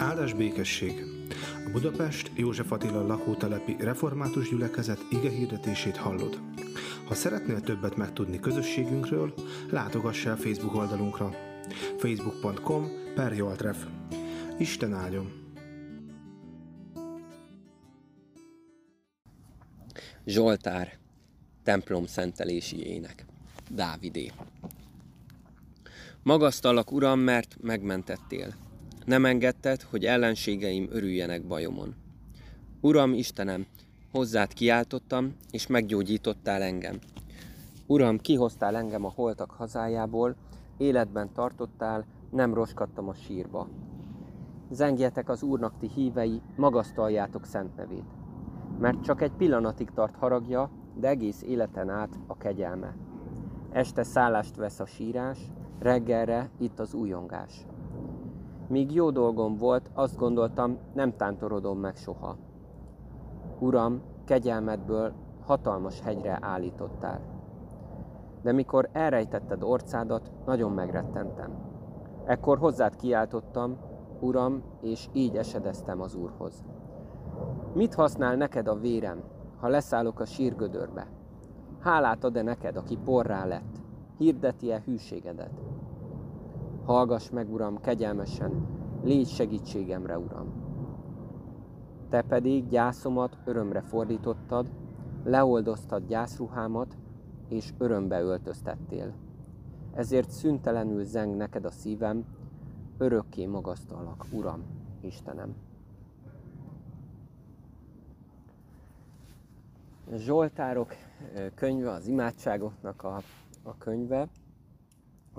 Áldás békesség! A Budapest József Attila lakótelepi református gyülekezet ige hirdetését hallod. Ha szeretnél többet megtudni közösségünkről, látogass el Facebook oldalunkra facebook.com per Joltref. Isten áldjon! Zsoltár, templom szentelési ének. Dávidé. Magasztalak, Uram, mert megmentettél. Nem engedted, hogy ellenségeim örüljenek bajomon. Uram, Istenem, hozzád kiáltottam, és meggyógyítottál engem. Uram, kihoztál engem a holtak hazájából, életben tartottál, nem roskadtam a sírba. Zengjetek az Úrnak ti hívei, magasztaljátok szent nevét. Mert csak egy pillanatig tart haragja, de egész életen át a kegyelme. Este szállást vesz a sírás, reggelre itt az újongás. Míg jó dolgom volt, azt gondoltam, nem tántorodom meg soha. Uram, kegyelmedből hatalmas hegyre állítottál. De mikor elrejtetted orcádat, nagyon megrettentem. Ekkor hozzád kiáltottam, Uram, és így esedeztem az Úrhoz. Mit használ neked a vérem, ha leszállok a sírgödörbe? Hálát ad-e neked, aki porrá lett? Hirdeti-e hűségedet? Hallgass meg, Uram, kegyelmesen, légy segítségemre, Uram. Te pedig gyászomat örömre fordítottad, leoldoztad gyászruhámat, és örömbe öltöztettél. Ezért szüntelenül zeng neked a szívem, örökké magasztalak, Uram, Istenem. Zsoltárok könyve, az imádságoknak a, a könyve,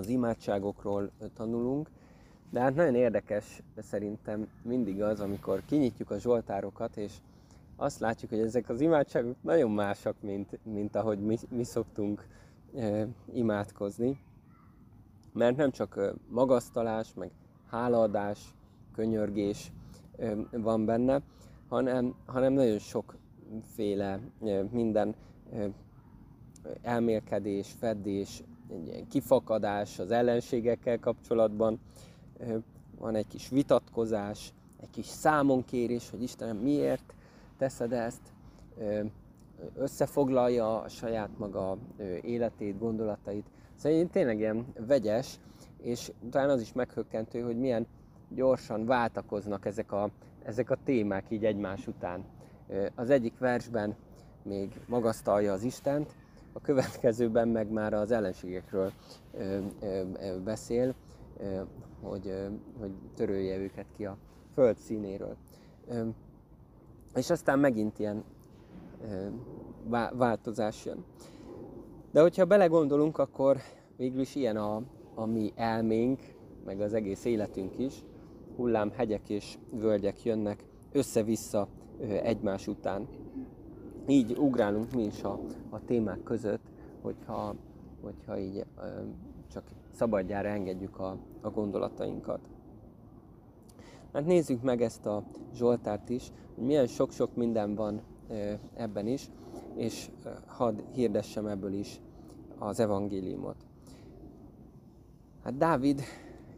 az imádságokról tanulunk, de hát nagyon érdekes szerintem mindig az, amikor kinyitjuk a Zsoltárokat, és azt látjuk, hogy ezek az imádságok nagyon másak, mint, mint ahogy mi, mi szoktunk e, imádkozni. Mert nem csak magasztalás, meg hálaadás, könyörgés e, van benne, hanem, hanem nagyon sokféle e, minden e, elmélkedés, fedés, egy ilyen kifakadás az ellenségekkel kapcsolatban, van egy kis vitatkozás, egy kis számonkérés, hogy Istenem miért teszed ezt, összefoglalja a saját maga életét, gondolatait. Szóval én tényleg ilyen vegyes, és talán az is meghökkentő, hogy milyen gyorsan váltakoznak ezek a, ezek a témák így egymás után. Az egyik versben még magasztalja az Istent, a következőben meg már az ellenségekről beszél, hogy, hogy törölje őket ki a föld színéről. És aztán megint ilyen változás jön. De hogyha belegondolunk, akkor végül is ilyen a, a mi elménk, meg az egész életünk is, hullám, hegyek és völgyek jönnek össze-vissza egymás után. Így ugrálunk mi is a, a témák között, hogyha, hogyha így csak szabadjára engedjük a, a gondolatainkat. Hát nézzük meg ezt a Zsoltárt is, hogy milyen sok-sok minden van ebben is, és hadd hirdessem ebből is az evangéliumot. Hát Dávid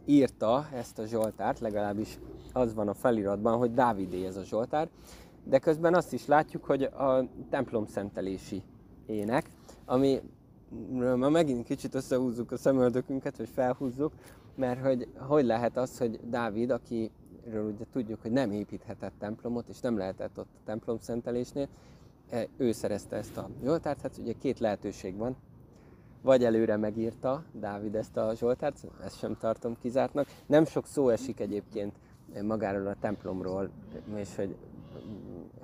írta ezt a Zsoltárt, legalábbis az van a feliratban, hogy Dávidé ez a Zsoltár, de közben azt is látjuk, hogy a templom szentelési ének, ami ma megint kicsit összehúzzuk a szemöldökünket, hogy felhúzzuk, mert hogy hogy lehet az, hogy Dávid, akiről ugye tudjuk, hogy nem építhetett templomot, és nem lehetett ott a templom szentelésnél, e, ő szerezte ezt a Zsoltárt, hát ugye két lehetőség van, vagy előre megírta Dávid ezt a Zsoltárt, ezt sem tartom kizártnak. Nem sok szó esik egyébként magáról a templomról, és hogy,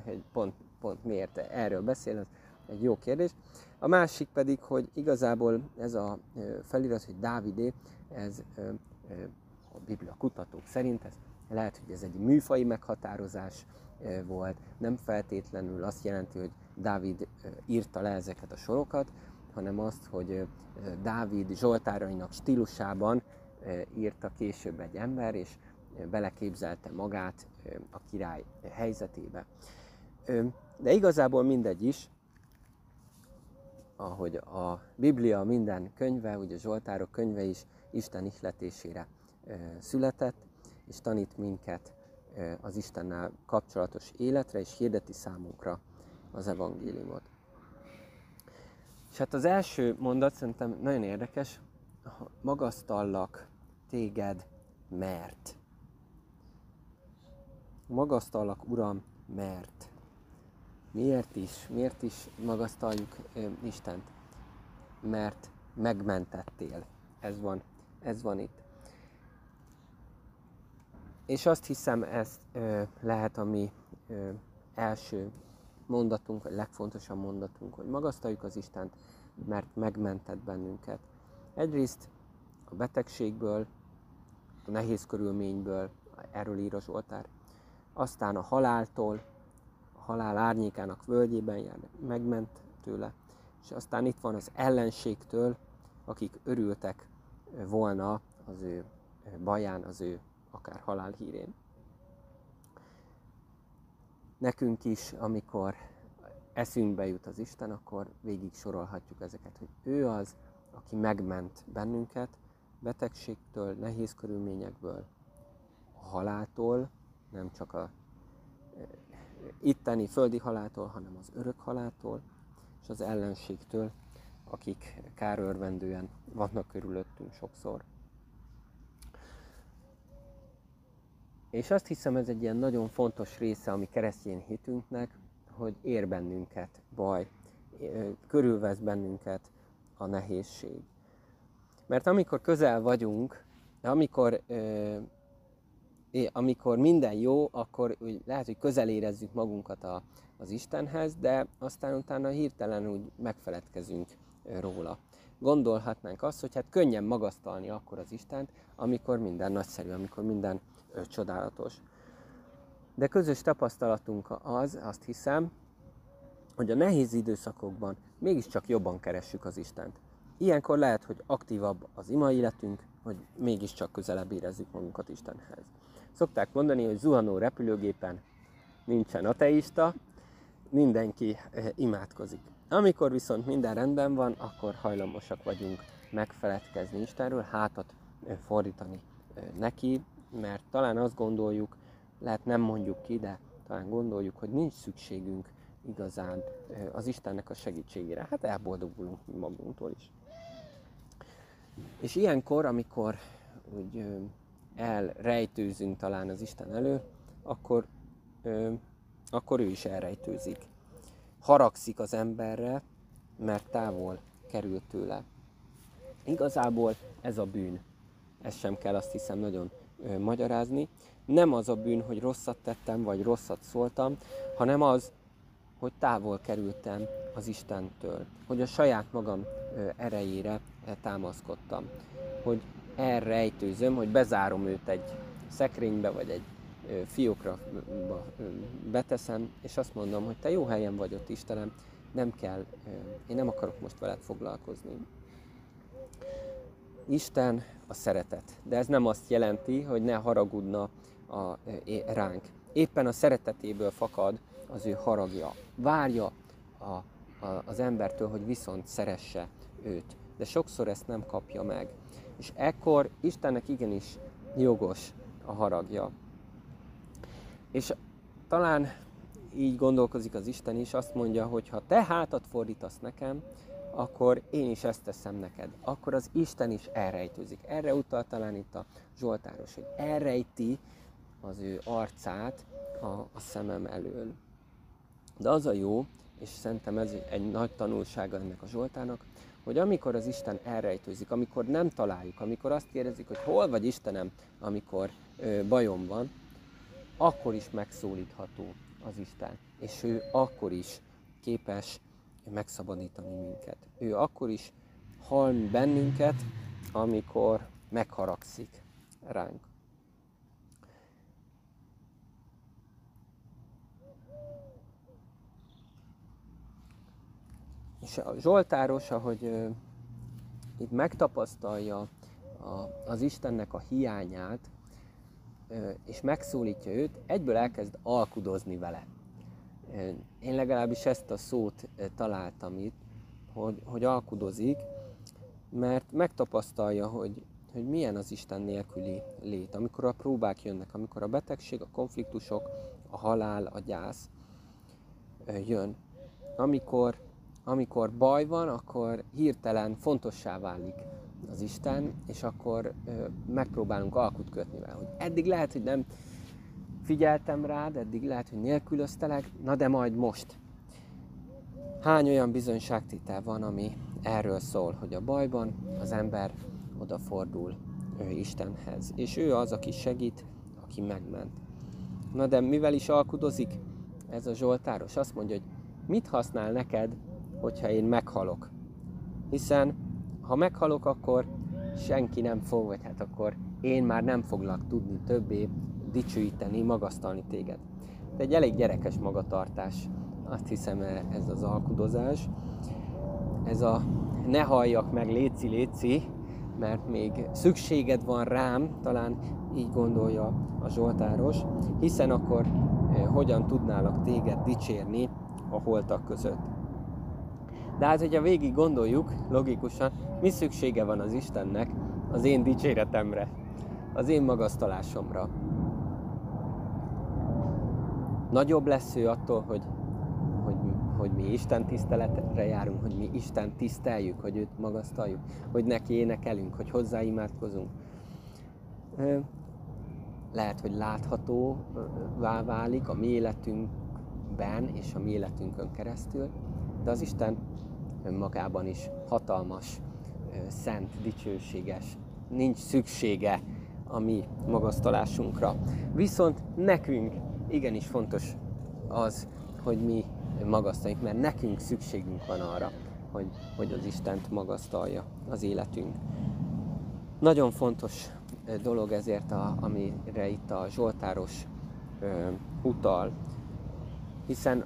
hogy pont, pont miért erről beszél, az egy jó kérdés. A másik pedig, hogy igazából ez a felirat, hogy Dávidé, ez a Biblia kutatók szerint, ez lehet, hogy ez egy műfai meghatározás volt, nem feltétlenül azt jelenti, hogy Dávid írta le ezeket a sorokat, hanem azt, hogy Dávid Zsoltárainak stílusában írta később egy ember, és beleképzelte magát a király helyzetébe. De igazából mindegy is, ahogy a Biblia minden könyve, ugye Zsoltárok könyve is Isten ihletésére született, és tanít minket az Istennel kapcsolatos életre, és hirdeti számunkra az evangéliumot. És hát az első mondat szerintem nagyon érdekes, magasztallak téged, mert. Magasztallak, Uram, mert. Miért is? Miért is magasztaljuk Istent? Mert megmentettél. Ez van, ez van itt. És azt hiszem, ez ö, lehet a mi ö, első mondatunk, vagy legfontosabb mondatunk, hogy magasztaljuk az Istent, mert megmentett bennünket. Egyrészt a betegségből, a nehéz körülményből, erről ír a Zsoltár, aztán a haláltól, a halál árnyékának völgyében jár, megment tőle, és aztán itt van az ellenségtől, akik örültek volna az ő baján, az ő akár halál hírén. Nekünk is, amikor eszünkbe jut az Isten, akkor végig sorolhatjuk ezeket, hogy ő az, aki megment bennünket betegségtől, nehéz körülményekből, a haláltól, nem csak a itteni földi haláltól, hanem az örök haláltól, és az ellenségtől, akik kárörvendően vannak körülöttünk sokszor. És azt hiszem, ez egy ilyen nagyon fontos része a mi keresztény hitünknek, hogy ér bennünket baj, körülvesz bennünket a nehézség. Mert amikor közel vagyunk, amikor, amikor minden jó, akkor úgy lehet, hogy közel érezzük magunkat a, az Istenhez, de aztán utána hirtelen úgy megfeledkezünk róla. Gondolhatnánk azt, hogy hát könnyen magasztalni akkor az Istent, amikor minden nagyszerű, amikor minden ö, csodálatos. De közös tapasztalatunk az, azt hiszem, hogy a nehéz időszakokban mégiscsak jobban keressük az Istent. Ilyenkor lehet, hogy aktívabb az ima életünk, hogy mégiscsak közelebb érezzük magunkat Istenhez. Szokták mondani, hogy zuhanó repülőgépen nincsen ateista, mindenki imádkozik. Amikor viszont minden rendben van, akkor hajlamosak vagyunk megfeledkezni Istenről, hátat fordítani neki, mert talán azt gondoljuk, lehet nem mondjuk ki, de talán gondoljuk, hogy nincs szükségünk igazán az Istennek a segítségére. Hát elboldogulunk magunktól is. És ilyenkor, amikor úgy elrejtőzünk talán az Isten elő, akkor, akkor ő is elrejtőzik haragszik az emberre, mert távol került tőle. Igazából ez a bűn. Ezt sem kell azt hiszem nagyon ö, magyarázni. Nem az a bűn, hogy rosszat tettem, vagy rosszat szóltam, hanem az, hogy távol kerültem az Istentől. Hogy a saját magam ö, erejére ö, támaszkodtam. Hogy elrejtőzöm, hogy bezárom őt egy szekrénybe, vagy egy fiókra beteszem, és azt mondom, hogy te jó helyen vagy ott, Istenem, nem kell, én nem akarok most veled foglalkozni. Isten a szeretet, de ez nem azt jelenti, hogy ne haragudna a, ránk. Éppen a szeretetéből fakad az ő haragja. Várja a, a, az embertől, hogy viszont szeresse őt. De sokszor ezt nem kapja meg. És ekkor Istennek igenis jogos a haragja. És talán így gondolkozik az Isten is, azt mondja, hogy ha te hátat fordítasz nekem, akkor én is ezt teszem neked. Akkor az Isten is elrejtőzik. Erre utal talán itt a Zsoltáros, hogy elrejti az ő arcát a, a szemem elől. De az a jó, és szerintem ez egy nagy tanulsága ennek a Zsoltának, hogy amikor az Isten elrejtőzik, amikor nem találjuk, amikor azt kérdezik, hogy hol vagy Istenem, amikor ö, bajom van, akkor is megszólítható az Isten. És ő akkor is képes megszabadítani minket. Ő akkor is hal bennünket, amikor megharagszik ránk. És a Zsoltáros, ahogy uh, itt megtapasztalja a, az Istennek a hiányát, és megszólítja őt, egyből elkezd alkudozni vele. Én legalábbis ezt a szót találtam itt, hogy, hogy alkudozik, mert megtapasztalja, hogy, hogy milyen az Isten nélküli lét, amikor a próbák jönnek, amikor a betegség, a konfliktusok, a halál, a gyász jön. Amikor, amikor baj van, akkor hirtelen fontossá válik az Isten, és akkor megpróbálunk alkut kötni vele. Hogy eddig lehet, hogy nem figyeltem rád, eddig lehet, hogy nélkülöztelek, na de majd most. Hány olyan bizonyságtétel van, ami erről szól, hogy a bajban az ember odafordul ő Istenhez. És ő az, aki segít, aki megment. Na de mivel is alkudozik ez a Zsoltáros? Azt mondja, hogy mit használ neked, hogyha én meghalok? Hiszen ha meghalok, akkor senki nem fog, vagy hát akkor én már nem foglak tudni többé dicsőíteni, magasztalni téged. De egy elég gyerekes magatartás, azt hiszem ez az alkudozás. Ez a ne halljak meg, léci, léci, mert még szükséged van rám, talán így gondolja a Zsoltáros, hiszen akkor eh, hogyan tudnálak téged dicsérni a holtak között. De hát, hogyha végig gondoljuk, logikusan, mi szüksége van az Istennek az én dicséretemre, az én magasztalásomra. Nagyobb lesz ő attól, hogy hogy mi Isten tiszteletre járunk, hogy mi Isten tiszteljük, hogy őt magasztaljuk, hogy neki énekelünk, hogy hozzá imádkozunk. Lehet, hogy láthatóvá válik a mi életünkben és a mi életünkön keresztül, de az Isten önmagában is hatalmas, szent, dicsőséges, nincs szüksége a mi magasztalásunkra. Viszont nekünk igenis fontos az, hogy mi magasztaljuk, mert nekünk szükségünk van arra, hogy, hogy az Istent magasztalja az életünk. Nagyon fontos dolog ezért, a, amire itt a Zsoltáros ö, utal, hiszen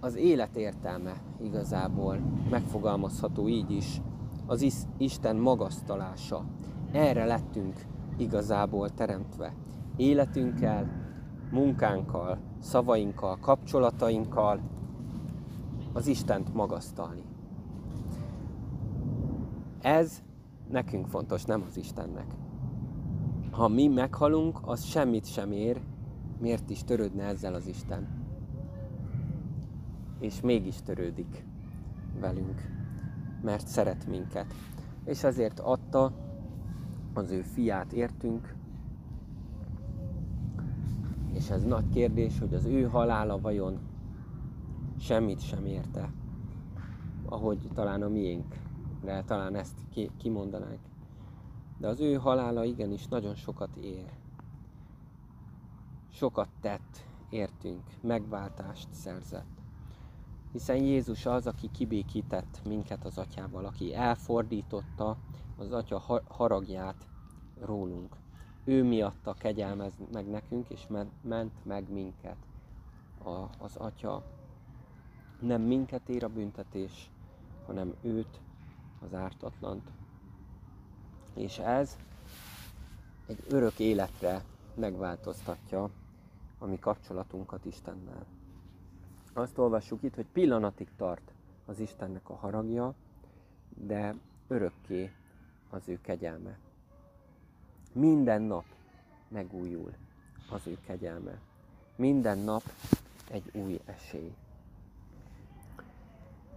az élet értelme igazából megfogalmazható így is, az is, Isten magasztalása. Erre lettünk igazából teremtve. Életünkkel, munkánkkal, szavainkkal, kapcsolatainkkal, az Istent magasztalni. Ez nekünk fontos, nem az Istennek. Ha mi meghalunk, az semmit sem ér, miért is törődne ezzel az Isten? És mégis törődik velünk, mert szeret minket. És azért adta az ő fiát értünk, és ez nagy kérdés, hogy az ő halála vajon semmit sem érte, ahogy talán a miénk, de talán ezt ki, kimondanánk. De az ő halála igenis nagyon sokat ér. Sokat tett, értünk, megváltást szerzett. Hiszen Jézus az, aki kibékített minket az atyával, aki elfordította az atya haragját rólunk. Ő miatta kegyelmez meg nekünk, és ment meg minket az atya nem minket ér a büntetés, hanem őt, az ártatlant. És ez egy örök életre megváltoztatja a mi kapcsolatunkat Istennel. Azt olvassuk itt, hogy pillanatig tart az Istennek a haragja, de örökké az ő kegyelme. Minden nap megújul az ő kegyelme. Minden nap egy új esély.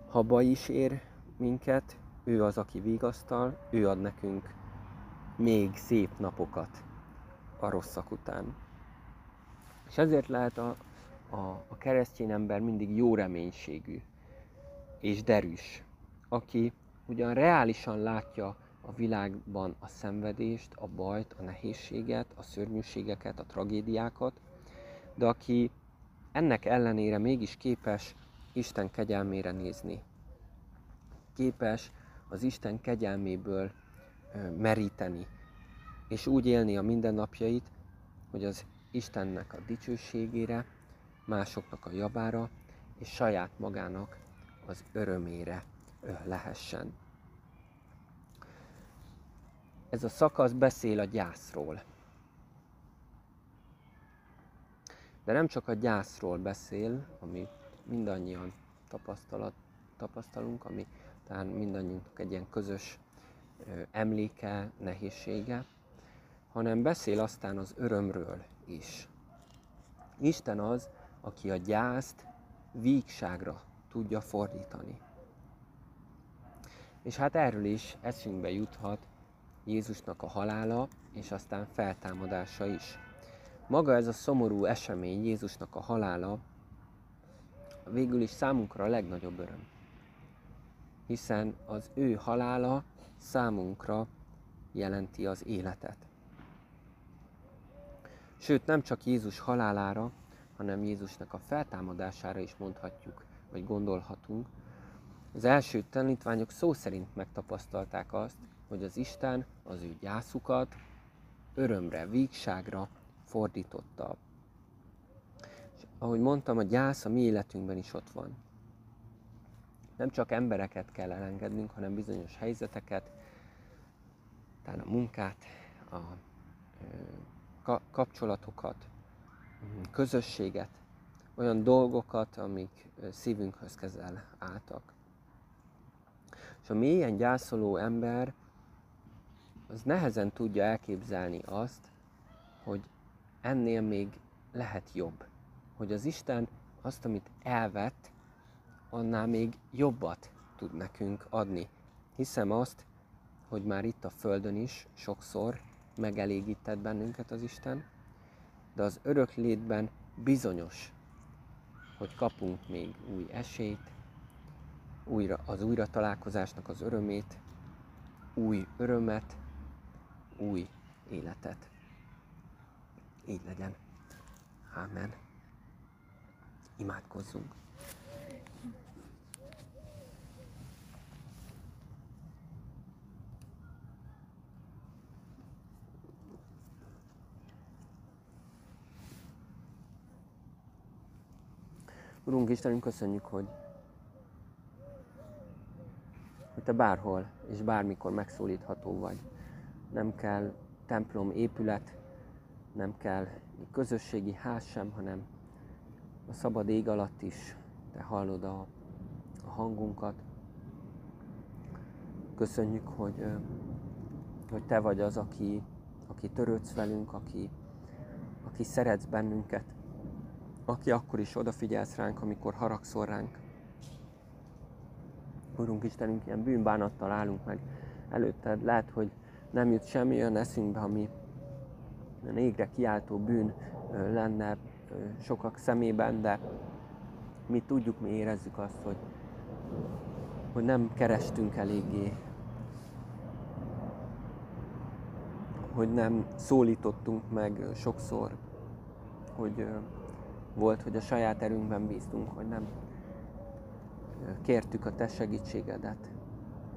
Ha baj is ér minket, ő az, aki vigasztal, ő ad nekünk még szép napokat a rosszak után. És ezért lehet a, a, a keresztény ember mindig jó reménységű és derűs, aki ugyan reálisan látja a világban a szenvedést, a bajt, a nehézséget, a szörnyűségeket, a tragédiákat, de aki ennek ellenére mégis képes Isten kegyelmére nézni. Képes az Isten kegyelméből meríteni, és úgy élni a mindennapjait, hogy az Istennek a dicsőségére, másoknak a javára, és saját magának az örömére lehessen. Ez a szakasz beszél a gyászról. De nem csak a gyászról beszél, ami mindannyian tapasztalat, tapasztalunk, ami talán mindannyiunknak egy ilyen közös emléke, nehézsége, hanem beszél aztán az örömről is. Isten az, aki a gyászt vígságra tudja fordítani. És hát erről is eszünkbe juthat Jézusnak a halála, és aztán feltámadása is. Maga ez a szomorú esemény, Jézusnak a halála, végül is számunkra a legnagyobb öröm. Hiszen az ő halála számunkra jelenti az életet. Sőt, nem csak Jézus halálára, hanem Jézusnak a feltámadására is mondhatjuk, vagy gondolhatunk. Az első tanítványok szó szerint megtapasztalták azt, hogy az Isten az ő gyászukat örömre, vígságra fordította. És ahogy mondtam, a gyász a mi életünkben is ott van. Nem csak embereket kell elengednünk, hanem bizonyos helyzeteket, talán a munkát, a kapcsolatokat, közösséget, olyan dolgokat, amik szívünkhöz kezel álltak. És a mélyen gyászoló ember az nehezen tudja elképzelni azt, hogy ennél még lehet jobb. Hogy az Isten azt, amit elvett, annál még jobbat tud nekünk adni. Hiszem azt, hogy már itt a Földön is sokszor megelégített bennünket az Isten, de az örök létben bizonyos, hogy kapunk még új esélyt, újra, az újra találkozásnak az örömét, új örömet, új életet. Így legyen. Amen. Imádkozzunk. Urunk Istenünk, köszönjük, hogy, hogy Te bárhol és bármikor megszólítható vagy. Nem kell templom épület, nem kell közösségi ház sem, hanem a szabad ég alatt is Te hallod a, a hangunkat. Köszönjük, hogy, hogy Te vagy az, aki, aki törődsz velünk, aki, aki szeretsz bennünket, aki akkor is odafigyelsz ránk, amikor haragszol ránk. Urunk Istenünk, ilyen bűnbánattal állunk meg előtted. Lehet, hogy nem jut semmi olyan eszünkbe, ami égre kiáltó bűn lenne sokak szemében, de mi tudjuk, mi érezzük azt, hogy, hogy nem kerestünk eléggé, hogy nem szólítottunk meg sokszor, hogy volt, hogy a saját erőnkben bíztunk, hogy nem kértük a Te segítségedet,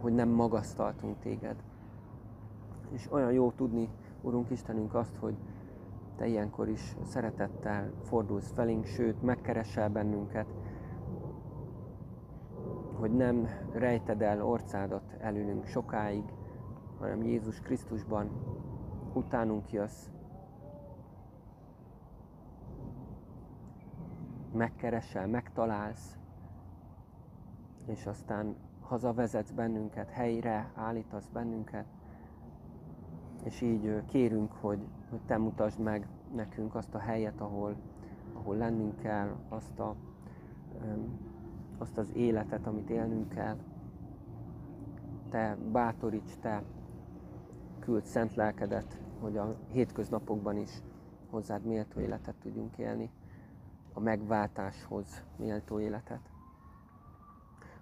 hogy nem magasztaltunk Téged. És olyan jó tudni, Urunk Istenünk, azt, hogy Te ilyenkor is szeretettel fordulsz felénk, sőt, megkeresel bennünket, hogy nem rejted el orcádat előnünk sokáig, hanem Jézus Krisztusban utánunk jössz, megkeresel, megtalálsz, és aztán hazavezetsz bennünket, helyre állítasz bennünket, és így kérünk, hogy, hogy te mutasd meg nekünk azt a helyet, ahol, ahol lennünk kell, azt, a, azt az életet, amit élnünk kell. Te bátoríts, te küld szent lelkedet, hogy a hétköznapokban is hozzád méltó életet tudjunk élni a megváltáshoz méltó életet.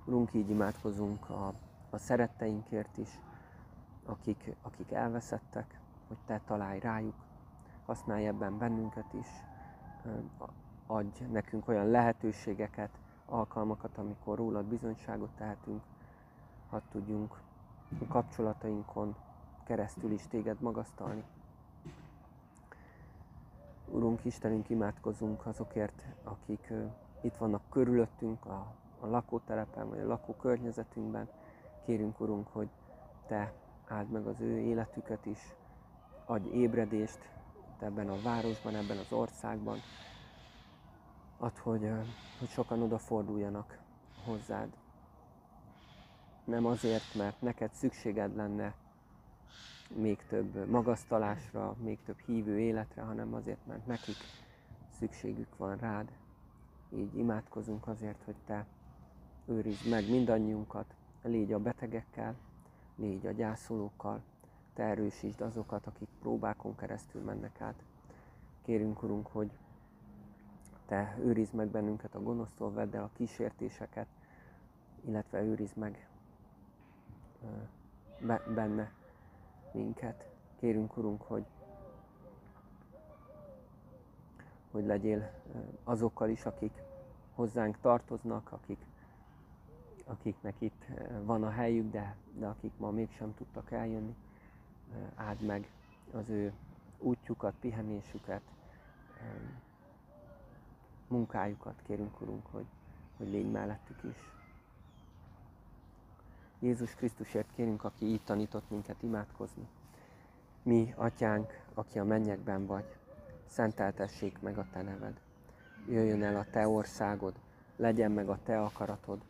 Urunk, így imádkozunk a, a szeretteinkért is, akik, akik elveszettek, hogy Te találj rájuk, használj ebben bennünket is, adj nekünk olyan lehetőségeket, alkalmakat, amikor rólad bizonyságot tehetünk, hadd tudjunk a kapcsolatainkon keresztül is téged magasztalni. Urunk Istenünk, imádkozunk azokért, akik itt vannak körülöttünk, a, a lakótelepen, vagy a lakókörnyezetünkben. Kérünk, Urunk, hogy Te áld meg az ő életüket is, adj ébredést ebben a városban, ebben az országban. Add, hogy, hogy sokan odaforduljanak hozzád. Nem azért, mert neked szükséged lenne még több magasztalásra, még több hívő életre, hanem azért, mert nekik szükségük van rád. Így imádkozunk azért, hogy Te őrizd meg mindannyiunkat, légy a betegekkel, légy a gyászolókkal, Te erősítsd azokat, akik próbákon keresztül mennek át. Kérünk, Urunk, hogy Te őrizd meg bennünket a gonosztól, vedd el a kísértéseket, illetve őrizd meg benne minket. Kérünk, Urunk, hogy, hogy legyél azokkal is, akik hozzánk tartoznak, akik, akiknek itt van a helyük, de, de akik ma mégsem tudtak eljönni. Áld meg az ő útjukat, pihenésüket, munkájukat, kérünk, Urunk, hogy, hogy légy mellettük is. Jézus Krisztusért kérünk, aki így tanított minket imádkozni. Mi, atyánk, aki a mennyekben vagy, szenteltessék meg a te neved. Jöjjön el a te országod, legyen meg a te akaratod,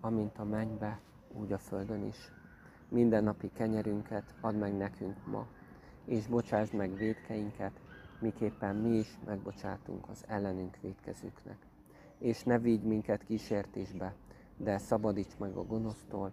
amint a mennybe, úgy a földön is. Minden napi kenyerünket add meg nekünk ma, és bocsásd meg védkeinket, miképpen mi is megbocsátunk az ellenünk védkezőknek. És ne vigy minket kísértésbe, de szabadíts meg a gonosztól,